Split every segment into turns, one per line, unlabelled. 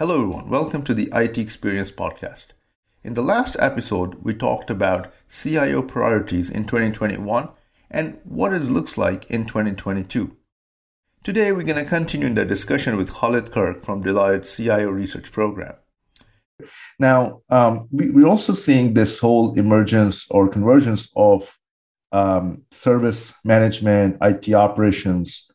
Hello, everyone. Welcome to the IT Experience Podcast. In the last episode, we talked about CIO priorities in 2021 and what it looks like in 2022. Today, we're going to continue the discussion with Khalid Kark from Deloitte CIO Research Program. Now, um, we, are also seeing this whole emergence or convergence of um, service management, IT operations,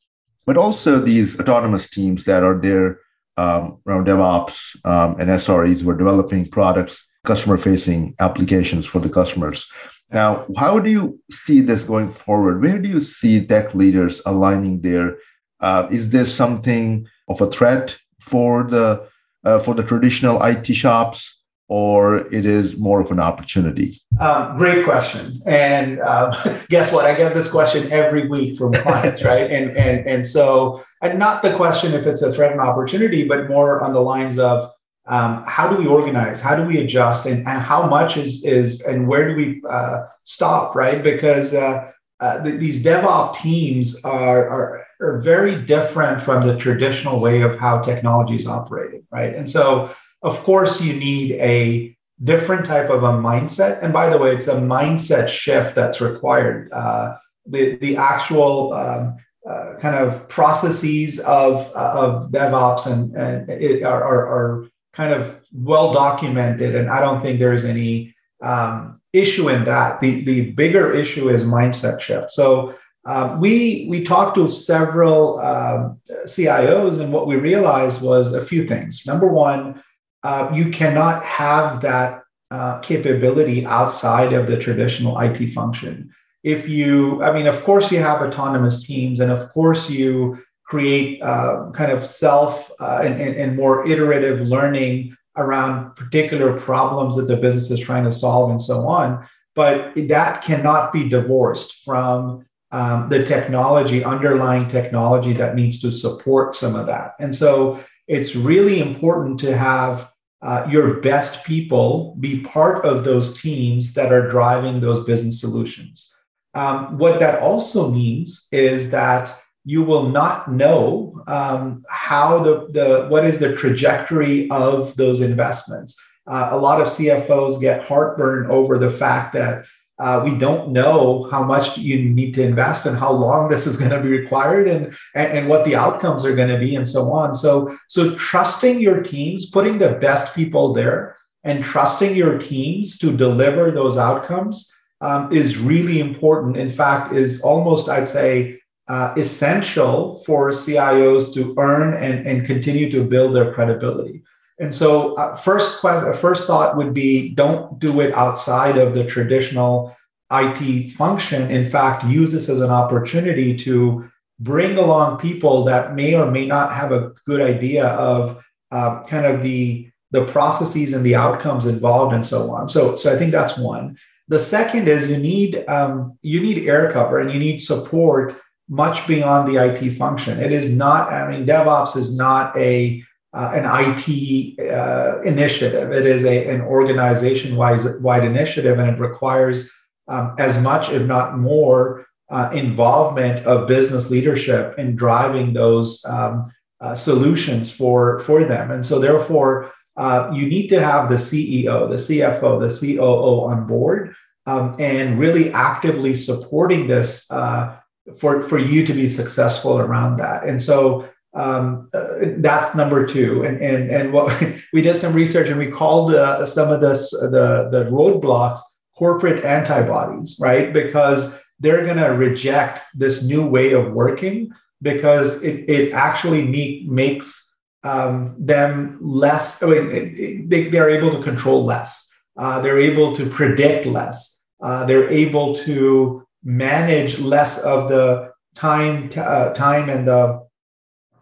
but also these autonomous teams that are there um, around DevOps um, and SREs were developing products, customer facing applications for the customers. Now, how do you see this going forward? Where do you see tech leaders aligning there? Uh, is this something of a threat for the uh, for the traditional IT shops? Or it is more of an opportunity?
Um, great question. And uh, guess what? I get this question every week from clients, right? And and and so, and not the question if it's a threat and opportunity, but more on the lines of um, how do we organize? How do we adjust? And, and how much is is and where do we uh, stop, right? Because uh, uh, these DevOps teams are, are, are very different from the traditional way of how technology is operating, right? And so of course, you need a different type of a mindset. And by the way, it's a mindset shift that's required. Uh, the, the actual um, uh, kind of processes of, uh, of DevOps and, and are, are, are, kind of well documented. And I don't think there's any um, issue in that. The, the bigger issue is mindset shift. So um, we we talked to several um, CIOs, and what we realized was a few things. Number one, uh, you cannot have that uh, capability outside of the traditional IT function. If you, I mean, of course, you have autonomous teams, and of course, you create uh, kind of self uh, and, and, and more iterative learning around particular problems that the business is trying to solve and so on. But that cannot be divorced from um, the technology, underlying technology that needs to support some of that. And so it's really important to have uh, your best people be part of those teams that are driving those business solutions. Um, what that also means is that you will not know um, how the, the what is the trajectory of those investments. Uh, a lot of CFOs get heartburn over the fact that uh, we don't know how much you need to invest and how long this is going to be required and, and, and what the outcomes are going to be and so on. So so trusting your teams putting the best people there and trusting your teams to deliver those outcomes um, is really important. In fact is almost i'd say uh, essential for cios to earn and, and continue to build their credibility and so, uh, first question, first thought would be: don't do it outside of the traditional IT function. In fact, use this as an opportunity to bring along people that may or may not have a good idea of uh, kind of the the processes and the outcomes involved, and so on. So, so I think that's one. The second is you need um, you need air cover and you need support much beyond the IT function. It is not. I mean, DevOps is not a uh, an IT uh, initiative. It is a, an organization wide initiative, and it requires um, as much, if not more, uh, involvement of business leadership in driving those um, uh, solutions for, for them. And so, therefore, uh, you need to have the CEO, the CFO, the COO on board um, and really actively supporting this uh, for, for you to be successful around that. And so, um, uh, that's number two. And and and what we did some research and we called uh, some of the the roadblocks corporate antibodies, right? Because they're going to reject this new way of working because it it actually make, makes um, them less. I mean, it, it, they, they're able to control less. Uh, they're able to predict less. Uh, they're able to manage less of the time, t- uh, time and the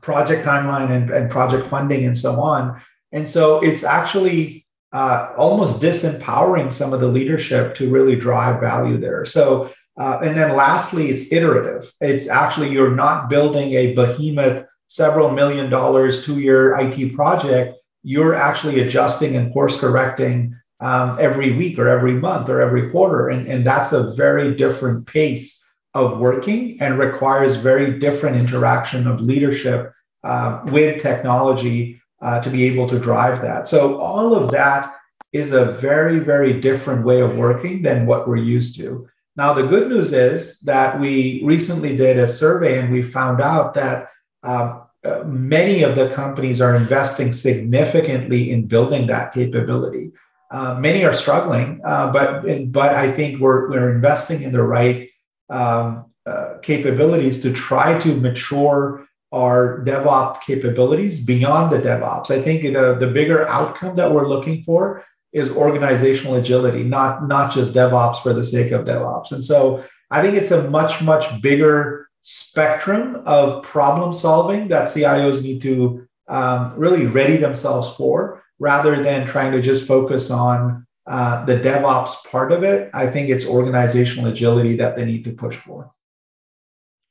project timeline and, and project funding and so on. And so it's actually uh, almost disempowering some of the leadership to really drive value there. So, uh, and then lastly, it's iterative. It's actually, you're not building a behemoth, several million dollars, two year IT project. You're actually adjusting and course correcting um, every week or every month or every quarter. And, and that's a very different pace of working and requires very different interaction of leadership uh, with technology uh, to be able to drive that. So all of that is a very, very different way of working than what we're used to. Now, the good news is that we recently did a survey and we found out that uh, many of the companies are investing significantly in building that capability. Uh, many are struggling, uh, but but I think we're we're investing in the right um, uh, capabilities to try to mature our DevOps capabilities beyond the DevOps. I think the, the bigger outcome that we're looking for is organizational agility, not not just DevOps for the sake of DevOps. And so I think it's a much much bigger spectrum of problem solving that CIOs need to um, really ready themselves for, rather than trying to just focus on uh, the DevOps part of it. I think it's organizational agility that they need to push for.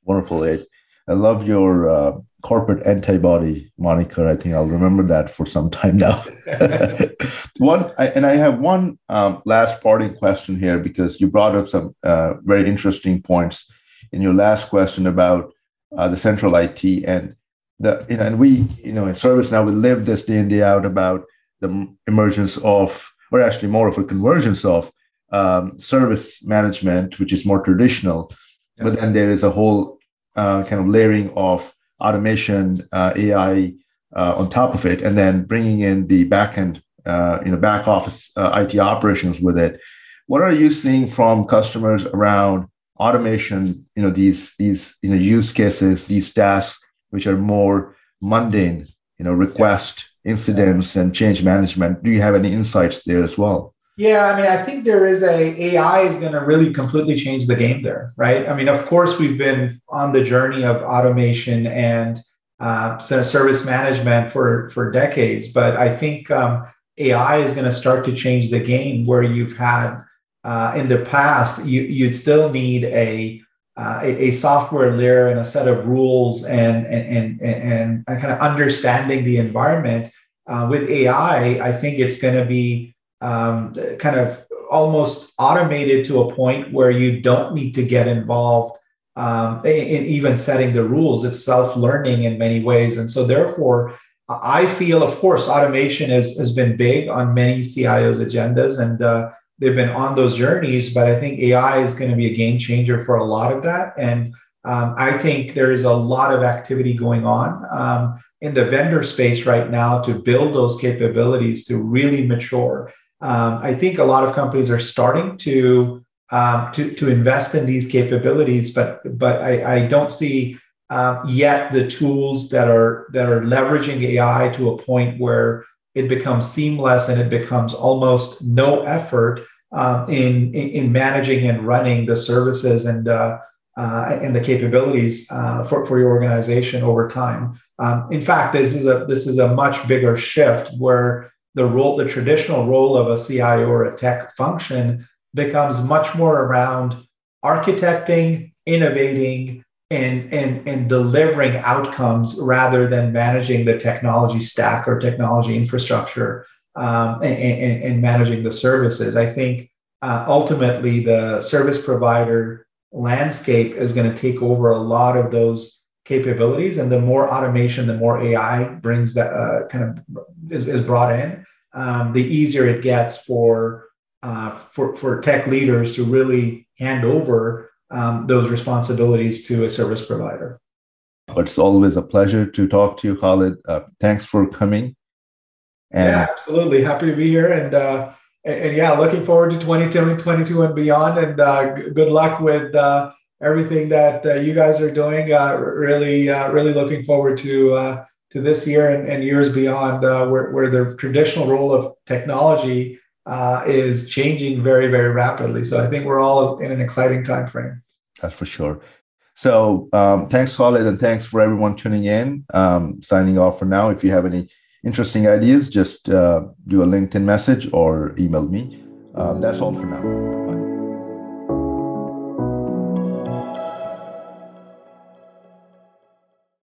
Wonderful, Ed. I love your uh, corporate antibody moniker. I think I'll remember that for some time now. one, I, and I have one um, last parting question here because you brought up some uh, very interesting points in your last question about uh, the central IT and the you know, and we you know in ServiceNow we live this day in day out about the emergence of or actually more of a convergence of um, service management, which is more traditional. Yeah. But then there is a whole uh, kind of layering of automation, uh, AI uh, on top of it, and then bringing in the backend, uh, you know, back office uh, IT operations with it. What are you seeing from customers around automation? You know, these these you know use cases, these tasks which are more mundane. You know, request incidents and change management. Do you have any insights there as well?
Yeah, I mean, I think there is a AI is going to really completely change the game there, right? I mean, of course, we've been on the journey of automation and uh, service management for for decades, but I think um, AI is going to start to change the game where you've had uh, in the past you you'd still need a a, a, software layer and a set of rules and and and, and, and kind of understanding the environment. Uh, with AI, I think it's going to be um, kind of almost automated to a point where you don't need to get involved um, in, in even setting the rules. It's self-learning in many ways, and so therefore, I feel, of course, automation has has been big on many CIOs' agendas, and uh, they've been on those journeys. But I think AI is going to be a game changer for a lot of that, and um, I think there is a lot of activity going on um, in the vendor space right now to build those capabilities to really mature. Um, I think a lot of companies are starting to um, to, to invest in these capabilities, but but I, I don't see uh, yet the tools that are that are leveraging AI to a point where it becomes seamless and it becomes almost no effort uh, in, in, in managing and running the services and uh, uh, and the capabilities uh, for, for your organization over time. Um, in fact, this is a this is a much bigger shift where the role, the traditional role of a CIO or a tech function becomes much more around architecting, innovating, and, and, and delivering outcomes rather than managing the technology stack or technology infrastructure um, and, and, managing the services. I think uh, ultimately the service provider landscape is going to take over a lot of those capabilities and the more automation the more ai brings that uh, kind of is, is brought in um, the easier it gets for uh, for for tech leaders to really hand over um, those responsibilities to a service provider.
It's always a pleasure to talk to you khalid. Uh, thanks for coming
and yeah absolutely happy to be here and uh, and, and, yeah looking forward to 2022 and beyond and uh, g- good luck with uh, everything that uh, you guys are doing. Uh, really, uh, really looking forward to uh, to this year and, and years beyond, uh, where, where the traditional role of technology uh, is changing very, very rapidly. So I think we're all in an exciting time frame.
That's for sure. So um, thanks, Khalid, and thanks for everyone tuning in. Um, signing off for now. If you have any interesting ideas, just do a LinkedIn message or email me. Um, that's all for now.